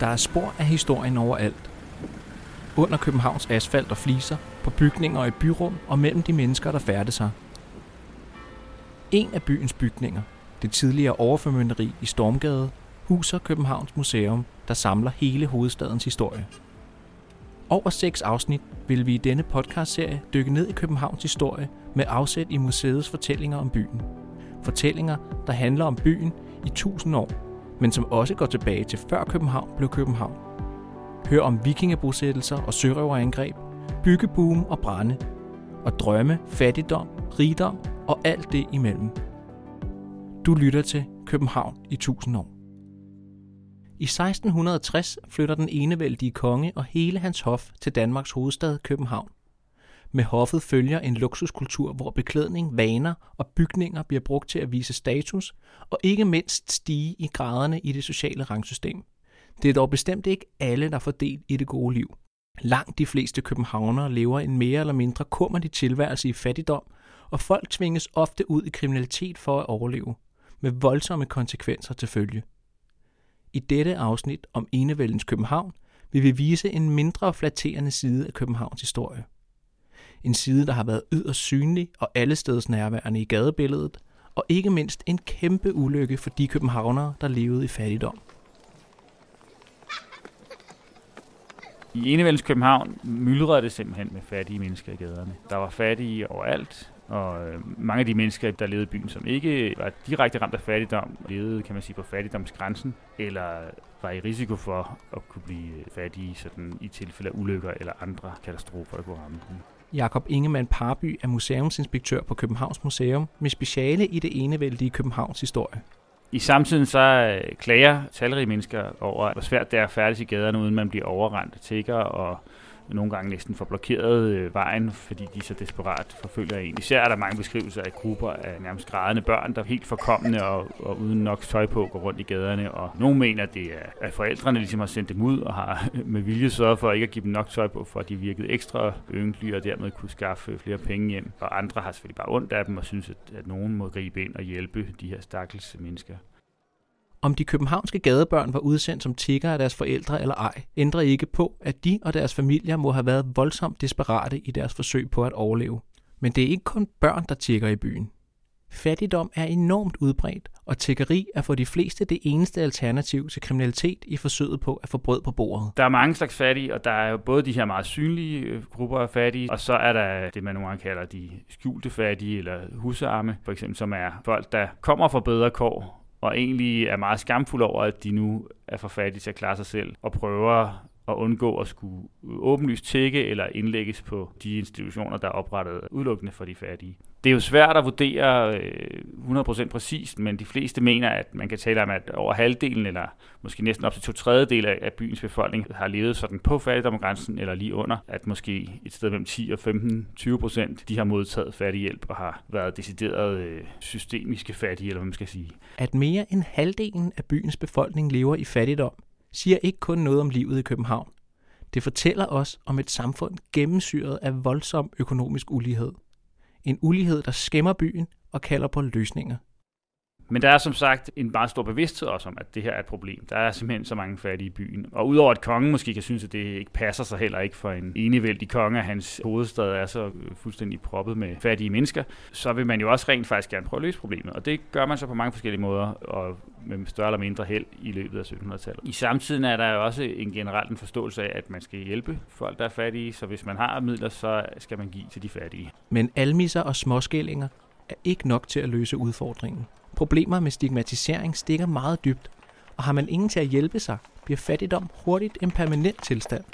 Der er spor af historien overalt. Under Københavns asfalt og fliser, på bygninger og i byrum og mellem de mennesker, der færdes sig. En af byens bygninger, det tidligere overformynderi i Stormgade, huser Københavns Museum, der samler hele hovedstadens historie. Over seks afsnit vil vi i denne podcastserie dykke ned i Københavns historie med afsæt i museets fortællinger om byen. Fortællinger, der handler om byen i tusind år, men som også går tilbage til før København blev København. Hør om vikingebosættelser og sørøverangreb, byggeboom og brænde, og drømme, fattigdom, rigdom og alt det imellem. Du lytter til København i 1000 år. I 1660 flytter den enevældige konge og hele hans hof til Danmarks hovedstad København. Med hoffet følger en luksuskultur, hvor beklædning, vaner og bygninger bliver brugt til at vise status og ikke mindst stige i graderne i det sociale rangsystem. Det er dog bestemt ikke alle, der får del i det gode liv. Langt de fleste københavnere lever en mere eller mindre kummerlig tilværelse i fattigdom, og folk tvinges ofte ud i kriminalitet for at overleve, med voldsomme konsekvenser til følge. I dette afsnit om enevældens København vil vi vise en mindre flatterende side af Københavns historie. En side, der har været yderst synlig og allesteds nærværende i gadebilledet, og ikke mindst en kæmpe ulykke for de københavnere, der levede i fattigdom. I enevældens København myldrede det simpelthen med fattige mennesker i gaderne. Der var fattige overalt, og øh, mange af de mennesker, der levede i byen, som ikke var direkte ramt af fattigdom, levede, kan man sige, på fattigdomsgrænsen, eller var i risiko for at kunne blive øh, fattige sådan i tilfælde af ulykker eller andre katastrofer, der kunne ramme dem. Jakob Ingemann Parby er museumsinspektør på Københavns Museum med speciale i det enevældige Københavns historie. I samtiden så øh, klager talrige mennesker over, hvor svært det er at færdes i gaderne, uden man bliver overrendt af tigger og nogle gange næsten får blokeret øh, vejen, fordi de så desperat forfølger en. Især er der mange beskrivelser af grupper af nærmest grædende børn, der er helt forkommende og, og uden nok tøj på går rundt i gaderne. Og nogle mener, at det er, at forældrene ligesom har sendt dem ud og har med vilje sørget for ikke at give dem nok tøj på, for at de virkede ekstra ynkelige og dermed kunne skaffe flere penge hjem. Og andre har selvfølgelig bare ondt af dem og synes, at, at nogen må gribe ind og hjælpe de her stakkels mennesker. Om de københavnske gadebørn var udsendt som tigger af deres forældre eller ej, ændrer ikke på, at de og deres familier må have været voldsomt desperate i deres forsøg på at overleve. Men det er ikke kun børn, der tigger i byen. Fattigdom er enormt udbredt, og tiggeri er for de fleste det eneste alternativ til kriminalitet i forsøget på at få brød på bordet. Der er mange slags fattige, og der er jo både de her meget synlige øh, grupper af fattige, og så er der det, man nogle gange kalder de skjulte fattige, eller husarme, for eksempel, som er folk, der kommer fra bedre kår, og egentlig er meget skamfuld over, at de nu er for fattige til at klare sig selv, og prøver at undgå at skulle øh, åbenlyst tække eller indlægges på de institutioner, der er oprettet udelukkende for de fattige. Det er jo svært at vurdere øh, 100% præcist, men de fleste mener, at man kan tale om, at over halvdelen, eller måske næsten op til to tredjedel af byens befolkning, har levet sådan på fattigdomgrænsen eller lige under, at måske et sted mellem 10 og 15-20% de har modtaget fattighjælp og har været decideret øh, systemiske fattige, eller hvad man skal sige. At mere end halvdelen af byens befolkning lever i fattigdom, siger ikke kun noget om livet i København. Det fortæller os om et samfund gennemsyret af voldsom økonomisk ulighed. En ulighed, der skæmmer byen og kalder på løsninger. Men der er som sagt en meget stor bevidsthed også om, at det her er et problem. Der er simpelthen så mange fattige i byen. Og udover at kongen måske kan synes, at det ikke passer sig heller ikke for en enevældig konge, at hans hovedstad er så øh, fuldstændig proppet med fattige mennesker, så vil man jo også rent faktisk gerne prøve at løse problemet. Og det gør man så på mange forskellige måder, og med større eller mindre held i løbet af 1700-tallet. I samtiden er der jo også en generelt en forståelse af, at man skal hjælpe folk, der er fattige, så hvis man har midler, så skal man give til de fattige. Men almisser og småskællinger er ikke nok til at løse udfordringen. Problemer med stigmatisering stikker meget dybt, og har man ingen til at hjælpe sig, bliver fattigdom hurtigt en permanent tilstand.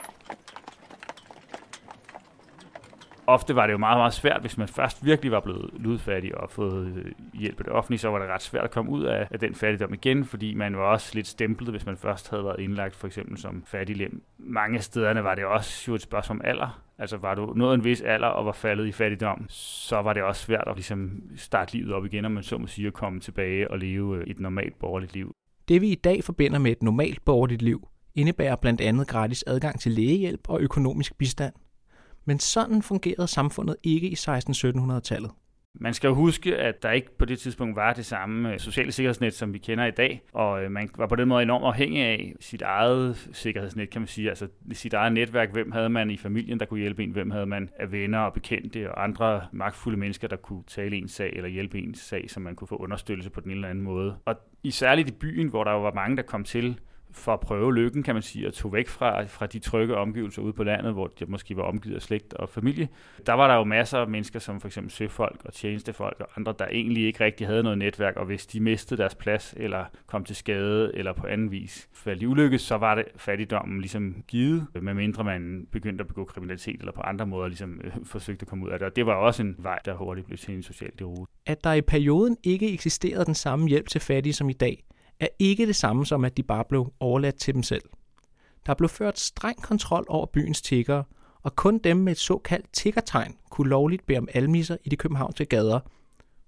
Ofte var det jo meget, meget svært, hvis man først virkelig var blevet ludfattig og fået øh, hjælp af det offentlige, så var det ret svært at komme ud af, af den fattigdom igen, fordi man var også lidt stemplet, hvis man først havde været indlagt for eksempel som fattiglem. Mange af stederne var det også jo et spørgsmål om alder. Altså var du nået en vis alder og var faldet i fattigdom, så var det også svært at ligesom starte livet op igen, og man så må sige at komme tilbage og leve øh, et normalt borgerligt liv. Det vi i dag forbinder med et normalt borgerligt liv, indebærer blandt andet gratis adgang til lægehjælp og økonomisk bistand. Men sådan fungerede samfundet ikke i 16-1700-tallet. Man skal jo huske, at der ikke på det tidspunkt var det samme øh, sociale sikkerhedsnet, som vi kender i dag, og øh, man var på den måde enormt afhængig af sit eget sikkerhedsnet, kan man sige, altså sit eget netværk. Hvem havde man i familien, der kunne hjælpe en? Hvem havde man af venner og bekendte og andre magtfulde mennesker, der kunne tale ens sag eller hjælpe ens sag, så man kunne få understøttelse på den ene eller anden måde. Og i særligt i byen, hvor der var mange, der kom til for at prøve lykken, kan man sige, og tog væk fra, fra de trygge omgivelser ude på landet, hvor de måske var omgivet af slægt og familie. Der var der jo masser af mennesker, som for eksempel søfolk og tjenestefolk og andre, der egentlig ikke rigtig havde noget netværk, og hvis de mistede deres plads, eller kom til skade, eller på anden vis faldt i ulykke, så var det fattigdommen ligesom givet, medmindre man begyndte at begå kriminalitet, eller på andre måder ligesom øh, forsøgte at komme ud af det. Og det var også en vej, der hurtigt blev til en social derud. At der i perioden ikke eksisterede den samme hjælp til fattige som i dag, er ikke det samme som, at de bare blev overladt til dem selv. Der blev ført streng kontrol over byens tiggere, og kun dem med et såkaldt tiggertegn kunne lovligt bede om almisser i de københavnske gader,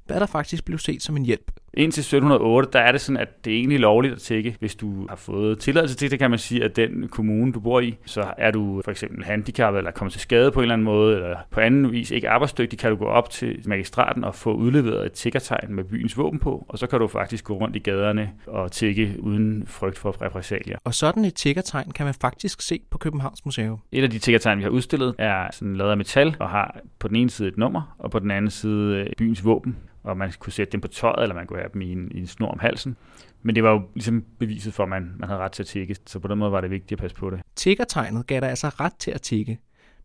hvad der faktisk blev set som en hjælp. Indtil 1708, der er det sådan, at det er egentlig lovligt at tække, hvis du har fået tilladelse til det, kan man sige, at den kommune, du bor i, så er du for eksempel handicappet eller kommet til skade på en eller anden måde, eller på anden vis ikke arbejdsdygtig, kan du gå op til magistraten og få udleveret et tiggertegn med byens våben på, og så kan du faktisk gå rundt i gaderne og tække uden frygt for repressalier. Og sådan et tiggertegn kan man faktisk se på Københavns Museum. Et af de tiggertegn, vi har udstillet, er sådan lavet af metal og har på den ene side et nummer, og på den anden side byens våben og man kunne sætte dem på tøjet, eller man kunne have dem i en, i en snor om halsen. Men det var jo ligesom beviset for, at man, man havde ret til at tikke, så på den måde var det vigtigt at passe på det. Tiggertegnet gav dig altså ret til at tikke,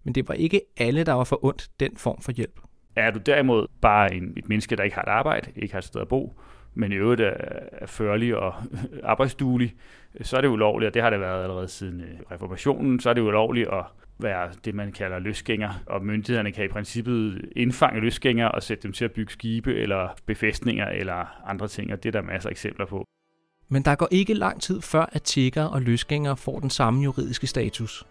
men det var ikke alle, der var for ondt den form for hjælp. Er du derimod bare en, et menneske, der ikke har et arbejde, ikke har et sted at bo, men i øvrigt er, er førlig og arbejdsduelig, så er det ulovligt, og det har det været allerede siden øh, reformationen, så er det ulovligt at være det, man kalder løsgænger, og myndighederne kan i princippet indfange løsgængere og sætte dem til at bygge skibe eller befæstninger eller andre ting, og det er der masser af eksempler på. Men der går ikke lang tid før, at tiggere og løsgængere får den samme juridiske status.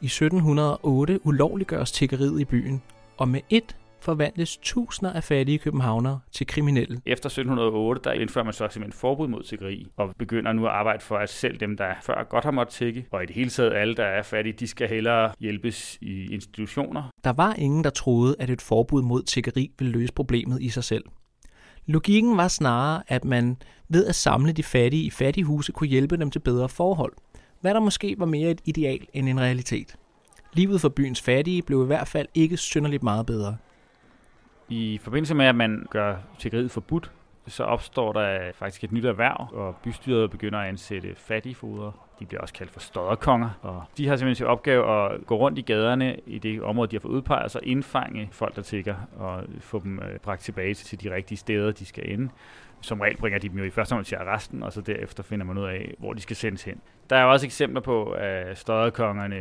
I 1708 ulovliggøres tiggeriet i byen, og med et forvandles tusinder af fattige københavnere til kriminelle. Efter 1708, der indfører man så simpelthen forbud mod tiggeri, og begynder nu at arbejde for, at selv dem, der før godt har måttet tigge, og i det hele taget alle, der er fattige, de skal hellere hjælpes i institutioner. Der var ingen, der troede, at et forbud mod tiggeri ville løse problemet i sig selv. Logikken var snarere, at man ved at samle de fattige i fattighuse kunne hjælpe dem til bedre forhold, hvad der måske var mere et ideal end en realitet. Livet for byens fattige blev i hvert fald ikke synderligt meget bedre. I forbindelse med, at man gør tiggeriet forbudt, så opstår der faktisk et nyt erhverv, og bystyret begynder at ansætte fattigfoder. De bliver også kaldt for stodderkonger, og de har simpelthen til opgave at gå rundt i gaderne i det område, de har fået udpeget, og så indfange folk, der tigger, og få dem øh, bragt tilbage til de rigtige steder, de skal ende som regel bringer de dem jo i første omgang til arresten, og så derefter finder man ud af, hvor de skal sendes hen. Der er også eksempler på, at støderkongerne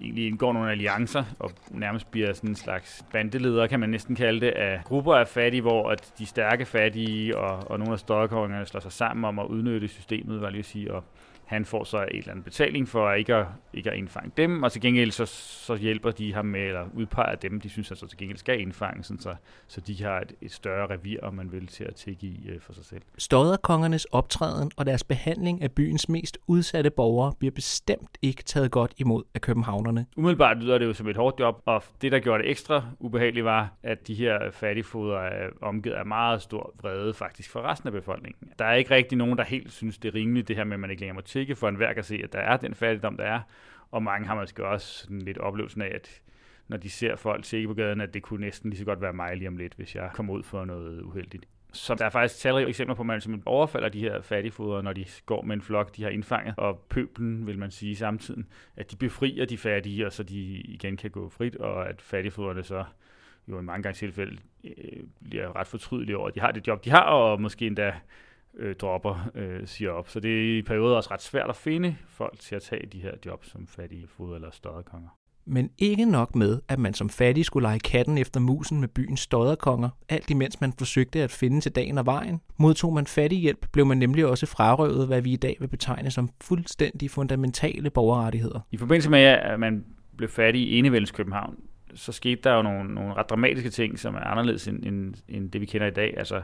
egentlig indgår nogle alliancer, og nærmest bliver sådan en slags bandeledere, kan man næsten kalde det, af grupper af fattige, hvor at de stærke fattige og, og nogle af støderkongerne slår sig sammen om at udnytte systemet, var lige at sige, og han får så en eller anden betaling for ikke at, ikke at indfange dem, og til gengæld så, så hjælper de ham med, eller udpeger dem, de synes altså til gengæld skal indfange, sådan så, så de har et, et større revir, om man vil, til at tække i øh, for sig selv. Stodderkongernes optræden og deres behandling af byens mest udsatte borgere bliver bestemt ikke taget godt imod af københavnerne. Umiddelbart lyder det jo som et hårdt job, og det, der gjorde det ekstra ubehageligt, var, at de her fattigfoder er omgivet af meget stor vrede faktisk for resten af befolkningen. Der er ikke rigtig nogen, der helt synes, det er rimeligt, det her med, at man ikke længere må tjekke for enhver kan se, at der er den fattigdom, der er. Og mange har måske også sådan lidt oplevelsen af, at når de ser folk tjekke på gaden, at det kunne næsten lige så godt være mig lige om lidt, hvis jeg kommer ud for noget uheldigt. Så der er faktisk talrige eksempler på, at man simpelthen overfalder de her fattigfoder, når de går med en flok, de har indfanget, og pøblen, vil man sige samtidig, at de befrier de fattige, og så de igen kan gå frit, og at fattigfoderne så jo i mange gange tilfælde øh, bliver ret fortrydelige over, at de har det job, de har, og måske endda øh, dropper øh, siger op. Så det er i perioder også ret svært at finde folk til at tage de her jobs som fattige fod- eller stodderkonger. Men ikke nok med, at man som fattig skulle lege katten efter musen med byens stodderkonger, alt imens man forsøgte at finde til dagen og vejen. Modtog man fattig hjælp, blev man nemlig også frarøvet, hvad vi i dag vil betegne som fuldstændig fundamentale borgerrettigheder. I forbindelse med, at man blev fattig i enevældes København, så skete der jo nogle, nogle ret dramatiske ting, som er anderledes end, end, end det, vi kender i dag. Altså,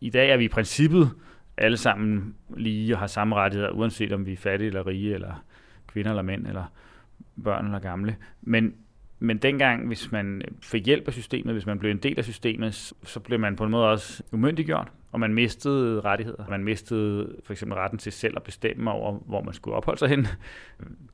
i dag er vi i princippet alle sammen lige og har samme rettigheder, uanset om vi er fattige eller rige, eller kvinder eller mænd, eller børn eller gamle. Men Men dengang, hvis man fik hjælp af systemet, hvis man blev en del af systemet, så blev man på en måde også umyndiggjort og man mistede rettigheder. Man mistede for eksempel retten til selv at bestemme over, hvor man skulle opholde sig hen.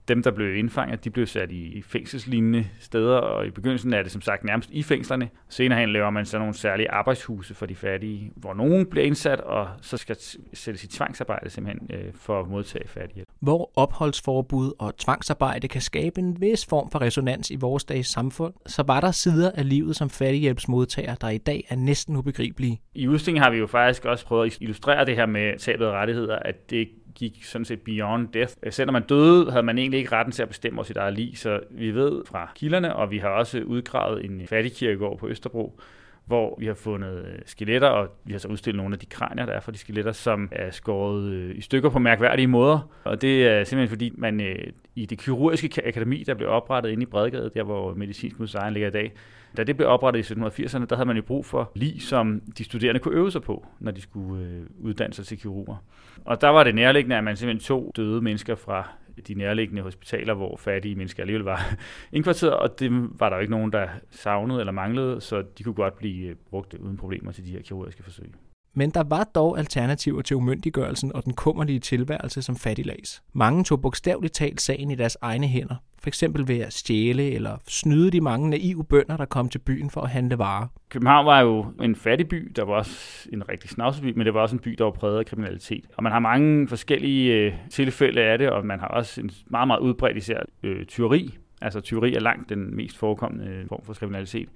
Dem, der blev indfanget, de blev sat i fængselslignende steder, og i begyndelsen er det som sagt nærmest i fængslerne. Senere hen laver man så nogle særlige arbejdshuse for de fattige, hvor nogen bliver indsat, og så skal sættes i tvangsarbejde simpelthen øh, for at modtage fattige. Hvor opholdsforbud og tvangsarbejde kan skabe en vis form for resonans i vores dages samfund, så var der sider af livet som fattighjælpsmodtager, der i dag er næsten ubegribelige. I udstillingen har vi jo faktisk faktisk også prøvet at illustrere det her med tabet af rettigheder, at det gik sådan set beyond death. Selvom man døde, havde man egentlig ikke retten til at bestemme over sit eget liv, så vi ved fra kilderne, og vi har også udgravet en fattigkirkegård på Østerbro, hvor vi har fundet øh, skeletter, og vi har så udstillet nogle af de kranier, der er for de skeletter, som er skåret øh, i stykker på mærkværdige måder. Og det er simpelthen fordi, man øh, i det kirurgiske akademi, der blev oprettet inde i Bredgade, der hvor Medicinsk Museum ligger i dag, da det blev oprettet i 1780'erne, der havde man jo brug for lige som de studerende kunne øve sig på, når de skulle øh, uddanne sig til kirurger. Og der var det nærliggende, at man simpelthen tog døde mennesker fra de nærliggende hospitaler, hvor fattige mennesker alligevel var indkvarteret, og det var der jo ikke nogen, der savnede eller manglede, så de kunne godt blive øh, brugt uden problemer til de her kirurgiske forsøg. Men der var dog alternativer til umyndiggørelsen og den kummerlige tilværelse som fattiglags. Mange tog bogstaveligt talt sagen i deres egne hænder, for eksempel ved at stjæle eller snyde de mange naive bønder, der kom til byen for at handle varer. København var jo en fattig by, der var også en rigtig snavseby, men det var også en by, der var præget af kriminalitet. Og man har mange forskellige øh, tilfælde af det, og man har også en meget, meget udbredt især øh, tyveri. Altså tyveri er langt den mest forekommende øh, form for kriminalitet.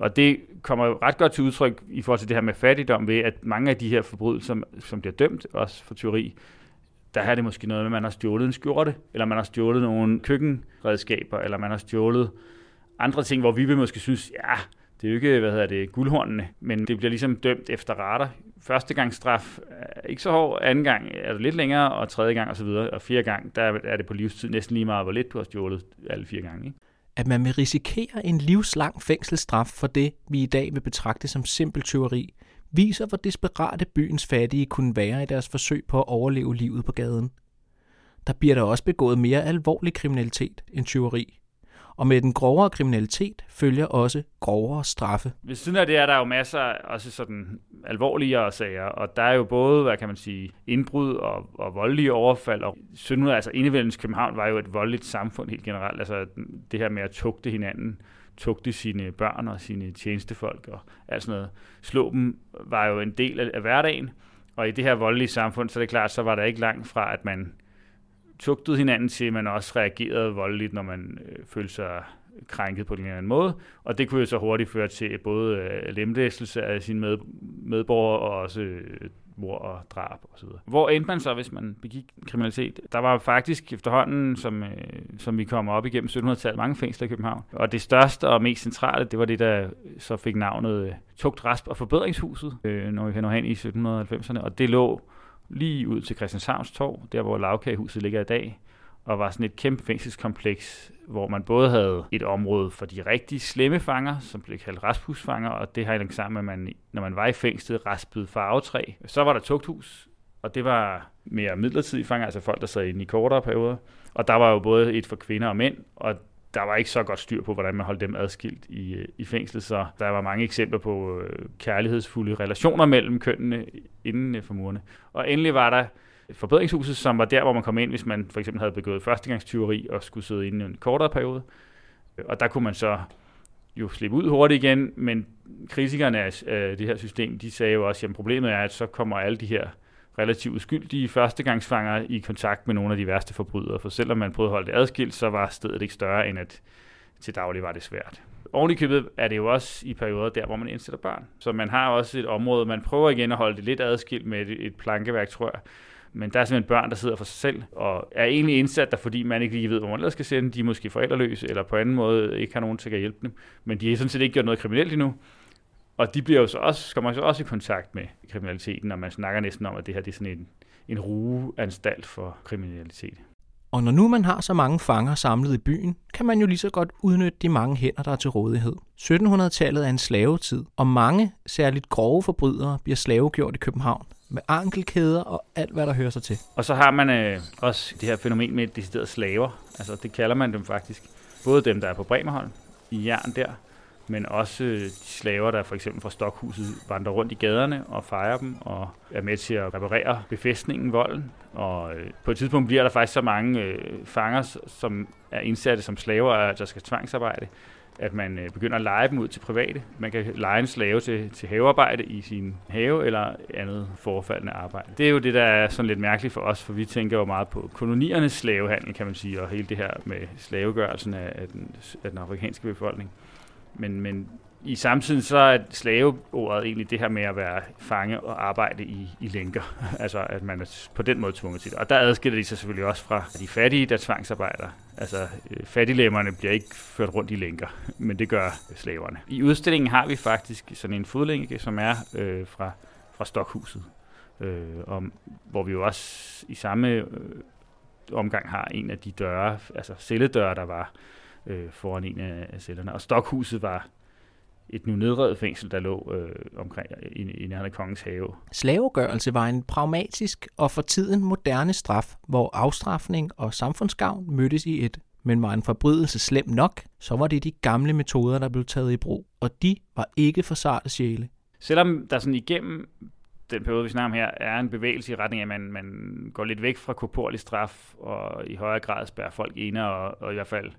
Og det kommer jo ret godt til udtryk i forhold til det her med fattigdom ved, at mange af de her forbrydelser, som bliver dømt, også for tyveri, der er det måske noget med, at man har stjålet en skjorte, eller man har stjålet nogle køkkenredskaber, eller man har stjålet andre ting, hvor vi vil måske synes, ja, det er jo ikke, hvad hedder det, guldhornene, men det bliver ligesom dømt efter retter. Første gang straf er ikke så hård, anden gang er det lidt længere, og tredje gang osv., og, og fjerde gang, der er det på livstid næsten lige meget, hvor lidt du har stjålet alle fire gange. Ikke? At man vil risikere en livslang fængselsstraf for det, vi i dag vil betragte som simpel tyveri, viser, hvor desperate byens fattige kunne være i deres forsøg på at overleve livet på gaden. Der bliver der også begået mere alvorlig kriminalitet end tyveri. Og med den grovere kriminalitet følger også grovere straffe. Ved siden af det er der jo masser af også sådan alvorligere sager, og der er jo både, hvad kan man sige, indbrud og, og voldelige overfald. Og 1700, altså Enevældens København var jo et voldeligt samfund helt generelt. Altså det her med at tugte hinanden tugte sine børn og sine tjenestefolk og alt sådan noget. Slå dem var jo en del af, af hverdagen, og i det her voldelige samfund, så er det klart, så var der ikke langt fra, at man tugtede hinanden til, man også reagerede voldeligt, når man øh, følte sig krænket på en eller anden måde. Og det kunne jo så hurtigt føre til både øh, lemlæstelse af sine med, medborgere og også øh, mor og drab osv. Hvor endte man så, hvis man begik kriminalitet? Der var faktisk efterhånden, som, øh, som vi kommer op igennem 1700-tallet, mange fængsler i København. Og det største og mest centrale, det var det, der så fik navnet øh, Tugt, Rasp og Forbedringshuset, øh, når vi når hen i 1790'erne. Og det lå lige ud til Christianshavns Torv, der hvor lavkagehuset ligger i dag, og var sådan et kæmpe fængselskompleks, hvor man både havde et område for de rigtig slemme fanger, som blev kaldt raspusfanger, og det har sammen med, at man, når man var i fængslet, raspede farvetræ. Så var der tugthus, og det var mere midlertidige fanger, altså folk, der sad inde i kortere perioder. Og der var jo både et for kvinder og mænd, og der var ikke så godt styr på, hvordan man holdt dem adskilt i, øh, i fængslet, så der var mange eksempler på øh, kærlighedsfulde relationer mellem kønnene inden øh, for murene. Og endelig var der forbedringshuset, som var der, hvor man kom ind, hvis man for eksempel havde begået førstegangstyveri og skulle sidde inde i en kortere periode. Og der kunne man så jo slippe ud hurtigt igen, men kritikerne af det her system, de sagde jo også, at problemet er, at så kommer alle de her relativt uskyldige førstegangsfanger i kontakt med nogle af de værste forbrydere. For selvom man prøvede at holde det adskilt, så var stedet ikke større, end at til daglig var det svært. Oven i købet er det jo også i perioder der, hvor man indsætter børn. Så man har også et område, man prøver igen at holde det lidt adskilt med et, et plankeværk, tror jeg. Men der er simpelthen børn, der sidder for sig selv, og er egentlig indsat der, fordi man ikke lige ved, hvor man ellers skal sende. De er måske forældreløse, eller på anden måde ikke har nogen til at hjælpe dem. Men de har sådan set ikke gjort noget kriminelt endnu. Og de bliver jo så også, kommer så også i kontakt med kriminaliteten, og man snakker næsten om, at det her det er sådan en, en rugeanstalt for kriminalitet. Og når nu man har så mange fanger samlet i byen, kan man jo lige så godt udnytte de mange hænder, der er til rådighed. 1700-tallet er en slavetid, og mange, særligt grove forbrydere, bliver slavegjort i København med ankelkæder og alt, hvad der hører sig til. Og så har man øh, også det her fænomen med deciderede slaver. Altså, det kalder man dem faktisk. Både dem, der er på Bremerholm, i jern der, men også øh, de slaver, der for eksempel fra Stokhuset vandrer rundt i gaderne og fejrer dem og er med til at reparere befæstningen, volden. Og øh, på et tidspunkt bliver der faktisk så mange øh, fanger, som er indsatte som slaver, der skal tvangsarbejde, at man øh, begynder at lege dem ud til private. Man kan lege en slave til, til havearbejde i sin have eller andet forfaldende arbejde. Det er jo det, der er sådan lidt mærkeligt for os, for vi tænker jo meget på koloniernes slavehandel, kan man sige, og hele det her med slavegørelsen af, af, den, af den afrikanske befolkning. Men, men i samtiden så er slaveordet egentlig det her med at være fange og arbejde i, i lænker. altså at man er på den måde tvunget til det. Og der adskiller de sig selvfølgelig også fra de fattige, der tvangsarbejder. Altså øh, fattiglemmerne bliver ikke ført rundt i lænker, men det gør slaverne. I udstillingen har vi faktisk sådan en fodlænke, som er øh, fra, fra Stokhuset. Øh, om, hvor vi jo også i samme øh, omgang har en af de døre, altså celledøre, der var øh, foran en af cellerne. Og Stokhuset var et nu nedrevet fængsel, der lå øh, omkring i, i nærheden af kongens have. Slavegørelse var en pragmatisk og for tiden moderne straf, hvor afstraffning og samfundsgavn mødtes i et. Men var en forbrydelse slem nok, så var det de gamle metoder, der blev taget i brug, og de var ikke for sarte sjæle. Selvom der sådan igennem den periode, vi snakker om her, er en bevægelse i retning af, at man, man går lidt væk fra korporlig straf og i højere grad spærrer folk inde og, og i hvert fald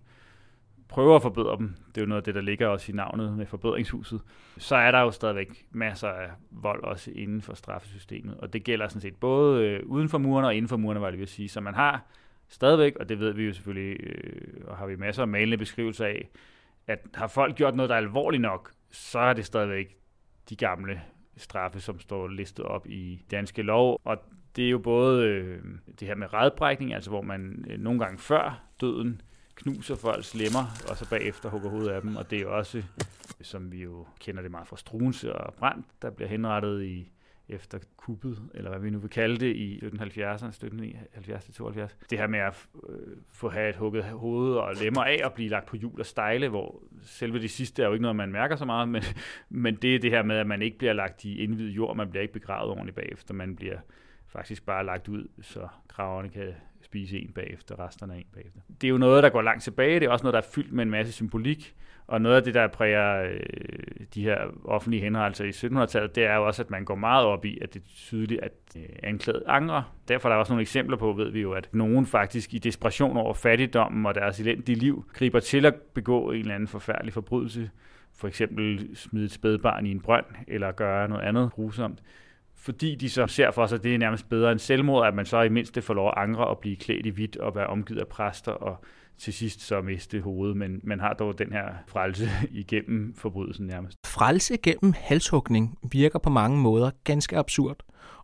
prøver at forbedre dem, det er jo noget af det, der ligger også i navnet med forbedringshuset, så er der jo stadigvæk masser af vold også inden for straffesystemet. Og det gælder sådan set både øh, uden for murene og inden for murene, var det vil sige. Så man har stadigvæk, og det ved vi jo selvfølgelig, øh, og har vi masser af malende beskrivelser af, at har folk gjort noget, der er alvorligt nok, så er det stadigvæk de gamle straffe, som står listet op i danske lov. Og det er jo både øh, det her med redbrækning, altså hvor man øh, nogle gange før døden knuser folks lemmer, og så bagefter hugger hovedet af dem. Og det er også, som vi jo kender det meget fra Struense og Brandt, der bliver henrettet i efter kuppet, eller hvad vi nu vil kalde det, i 1770'erne, 1770-72. Det her med at øh, få have et hugget hoved og lemmer af og blive lagt på hjul og stejle, hvor selve det sidste er jo ikke noget, man mærker så meget, men, men det er det her med, at man ikke bliver lagt i indvidet jord, man bliver ikke begravet ordentligt bagefter, man bliver faktisk bare lagt ud, så graverne kan spise en bagefter, resterne af en bagefter. Det er jo noget, der går langt tilbage. Det er også noget, der er fyldt med en masse symbolik. Og noget af det, der præger øh, de her offentlige henrettelser i 1700-tallet, det er jo også, at man går meget op i, at det er tydeligt, at øh, anklaget angrer. Derfor er der også nogle eksempler på, ved vi jo, at nogen faktisk i desperation over fattigdommen og deres elendige liv, griber til at begå en eller anden forfærdelig forbrydelse. For eksempel smide et spædbarn i en brønd, eller gøre noget andet grusomt fordi de så ser for sig, at det er nærmest bedre end selvmord, at man så i mindste får lov at angre og blive klædt i hvidt og være omgivet af præster og til sidst så miste hovedet, men man har dog den her frelse igennem forbrydelsen nærmest. Frelse gennem halshugning virker på mange måder ganske absurd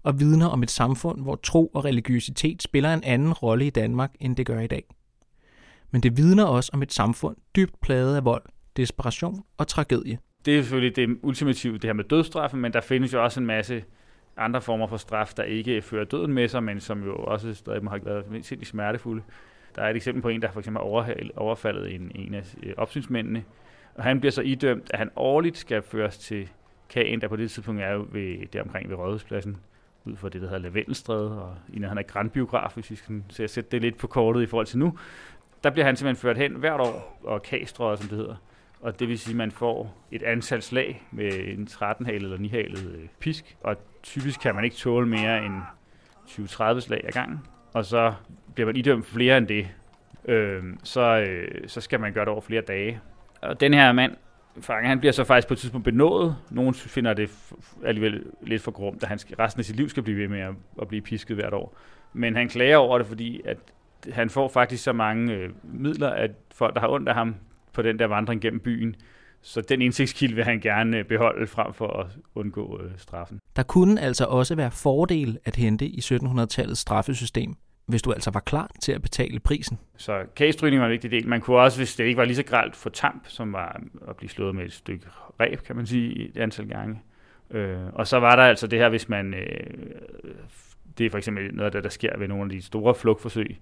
og vidner om et samfund, hvor tro og religiøsitet spiller en anden rolle i Danmark, end det gør i dag. Men det vidner også om et samfund dybt plaget af vold, desperation og tragedie. Det er selvfølgelig det ultimative, det her med dødstraffen, men der findes jo også en masse andre former for straf, der ikke fører døden med sig, men som jo også stadig må have været sindssygt smertefulde. Der er et eksempel på en, der for eksempel har overfaldet en, en af øh, opsynsmændene, og han bliver så idømt, at han årligt skal føres til Kagen, der på det tidspunkt er jo ved, der omkring ved Rådhuspladsen, ud for det, der hedder Lavendelstræde, og i han er grandbiograf, hvis vi skal sætte det lidt på kortet i forhold til nu. Der bliver han simpelthen ført hen hvert år, og kagstrøget, som det hedder. Og det vil sige, at man får et antal slag med en 13-halet eller 9-halet øh, pisk, og typisk kan man ikke tåle mere end 20-30 slag ad gangen, og så bliver man idømt flere end det, øh, så, øh, så skal man gøre det over flere dage. Og den her mand, fanger, han bliver så faktisk på et tidspunkt benået. Nogen finder det alligevel lidt for grumt, at han skal, resten af sit liv skal blive ved med at, at blive pisket hvert år. Men han klager over det, fordi at han får faktisk så mange øh, midler, at folk, der har ondt af ham på den der vandring gennem byen, så den indsigtskilde vil han gerne øh, beholde frem for at undgå øh, straffen. Der kunne altså også være fordel at hente i 1700-tallets straffesystem, hvis du altså var klar til at betale prisen. Så kagestrygning var en vigtig del. Man kunne også, hvis det ikke var lige så gralt, få tamp, som var at blive slået med et stykke ræb, kan man sige, i et antal gange. Øh, og så var der altså det her, hvis man... Øh, det er for eksempel noget af det, der sker ved nogle af de store flugtforsøg,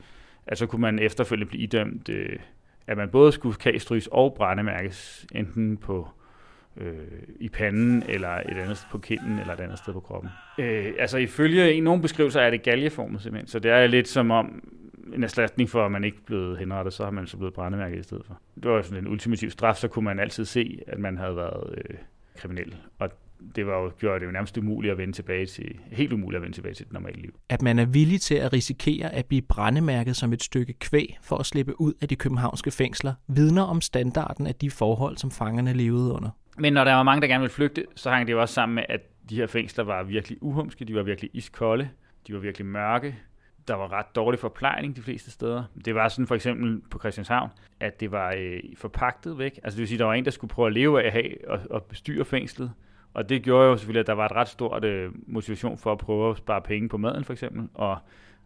at så kunne man efterfølgende blive idømt øh, at man både skulle kagstryges og brændemærkes, enten på øh, i panden, eller et andet sted på kinden, eller et andet sted på kroppen. Øh, altså ifølge en, nogle beskrivelser er det galjeformet simpelthen, så det er lidt som om, en erstatning for, at man ikke blev henrettet, så har man så blevet brændemærket i stedet for. Det var sådan en ultimativ straf, så kunne man altid se, at man havde været øh, kriminel. Og det var jo, gjorde det jo nærmest umuligt at vende tilbage til, helt umuligt at vende tilbage til et normalt liv. At man er villig til at risikere at blive brændemærket som et stykke kvæg for at slippe ud af de københavnske fængsler, vidner om standarden af de forhold, som fangerne levede under. Men når der var mange, der gerne ville flygte, så hang det jo også sammen med, at de her fængsler var virkelig uhumske, de var virkelig iskolde, de var virkelig mørke, der var ret dårlig forplejning de fleste steder. Det var sådan for eksempel på Christianshavn, at det var øh, forpagtet væk. Altså det vil sige, der var en, der skulle prøve at leve af at have og, og bestyre fængslet. Og det gjorde jo selvfølgelig, at der var et ret stort øh, motivation for at prøve at spare penge på maden for eksempel. Og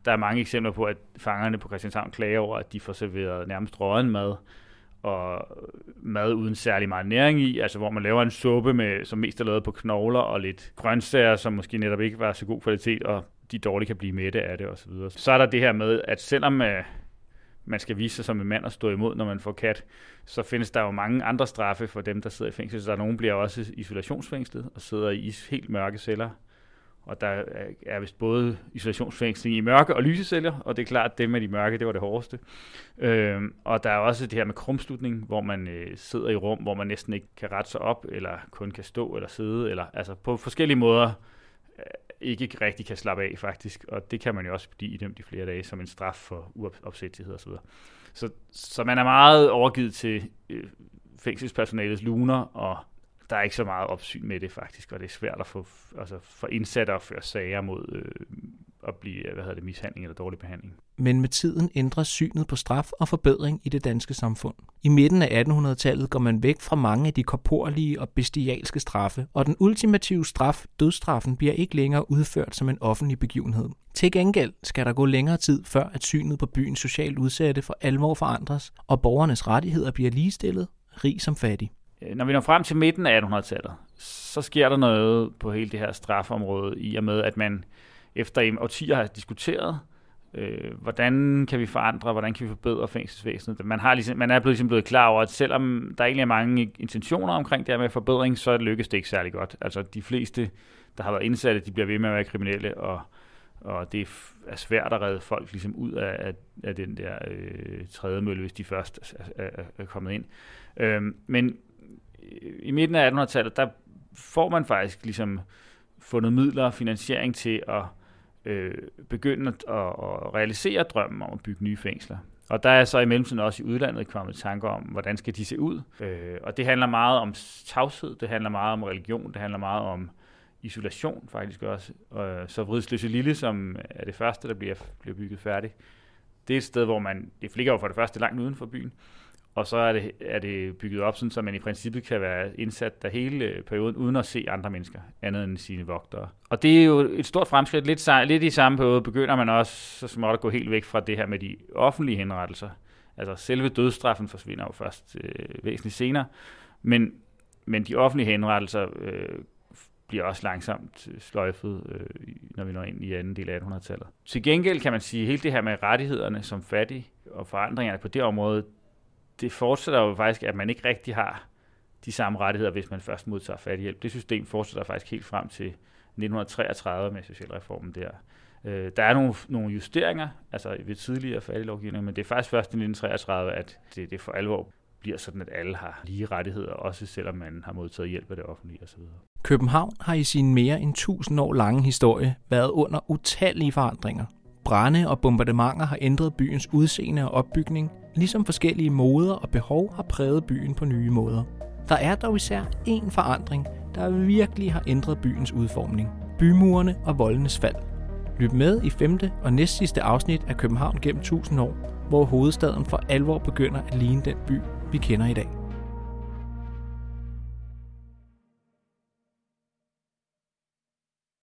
der er mange eksempler på, at fangerne på Christianshavn klager over, at de får serveret nærmest råden mad og mad uden særlig meget næring i, altså hvor man laver en suppe, med, som mest er lavet på knogler og lidt grøntsager, som måske netop ikke var så god kvalitet, og de dårligt kan blive mætte af det osv. Så, så er der det her med, at selvom øh, man skal vise sig som en mand og stå imod, når man får kat, så findes der jo mange andre straffe for dem, der sidder i fængsel. Så der nogen bliver også isolationsfængslet og sidder i helt mørke celler og der er vist både isolationsfængsling i mørke og lyse celler, og det er klart, at det med de mørke, det var det hårdeste. Øhm, og der er også det her med krumslutning, hvor man øh, sidder i rum, hvor man næsten ikke kan rette sig op, eller kun kan stå eller sidde, eller altså på forskellige måder ikke rigtig kan slappe af faktisk. Og det kan man jo også blive idømt i flere dage som en straf for uopsættighed osv. Så, så man er meget overgivet til øh, fængselspersonalets luner og der er ikke så meget opsyn med det faktisk, og det er svært at få altså for indsatte at føre sager mod øh, at blive hvad hedder det, mishandling eller dårlig behandling. Men med tiden ændres synet på straf og forbedring i det danske samfund. I midten af 1800-tallet går man væk fra mange af de korporlige og bestialske straffe, og den ultimative straf, dødstraffen, bliver ikke længere udført som en offentlig begivenhed. Til gengæld skal der gå længere tid, før at synet på byens socialt udsatte for alvor forandres, og borgernes rettigheder bliver ligestillet, rig som fattig. Øh, når vi når frem til midten af 1800-tallet, så sker der noget på hele det her strafområde, i og med, at man efter i årtier har diskuteret, øh, hvordan kan vi forandre, hvordan kan vi forbedre fængselsvæsenet. Man, har ligesom, man er blevet, ligesom blevet klar over, at selvom der egentlig er mange intentioner omkring det her med forbedring, så lykkes det ikke særlig godt. Altså de fleste, der har været indsatte, de bliver ved med at være kriminelle, og, og det er svært at redde folk ligesom ud af, af, af den der øh, tredje mølle, hvis de først er, er, er kommet ind. Øh, men i midten af 1800-tallet, der får man faktisk ligesom fundet midler og finansiering til at øh, begynde at, at realisere drømmen om at bygge nye fængsler. Og der er så i mellemtiden også i udlandet kommet tanker om, hvordan skal de se ud. Øh, og det handler meget om tavshed, det handler meget om religion, det handler meget om isolation faktisk også. Øh, så Vridsløse Lille, som er det første, der bliver, bliver bygget færdigt, det er et sted, hvor man, det ligger jo for det første langt uden for byen, og så er det, er det bygget op, sådan, så man i princippet kan være indsat der hele øh, perioden, uden at se andre mennesker, andet end sine vogtere. Og det er jo et stort fremskridt. Lidt, lidt i samme periode begynder man også så småt at gå helt væk fra det her med de offentlige henrettelser. Altså selve dødstraffen forsvinder jo først øh, væsentligt senere, men, men de offentlige henrettelser øh, bliver også langsomt øh, sløjfet, øh, når vi når ind i anden del af 1800-tallet. Til gengæld kan man sige, at hele det her med rettighederne som fattig og forandringerne på det område, det fortsætter jo faktisk, at man ikke rigtig har de samme rettigheder, hvis man først modtager fattighjælp. Det system fortsætter faktisk helt frem til 1933 med socialreformen der. Øh, der er nogle, nogle justeringer, altså ved tidligere fattiglovgivning, men det er faktisk først i 1933, at det, det for alvor bliver sådan, at alle har lige rettigheder, også selvom man har modtaget hjælp af det offentlige osv. København har i sin mere end 1000 år lange historie været under utallige forandringer. Brænde og bombardementer har ændret byens udseende og opbygning, ligesom forskellige moder og behov har præget byen på nye måder. Der er dog især én forandring, der virkelig har ændret byens udformning. Bymurene og voldenes fald. Lyt med i femte og næstsidste afsnit af København gennem 1000 år, hvor hovedstaden for alvor begynder at ligne den by, vi kender i dag.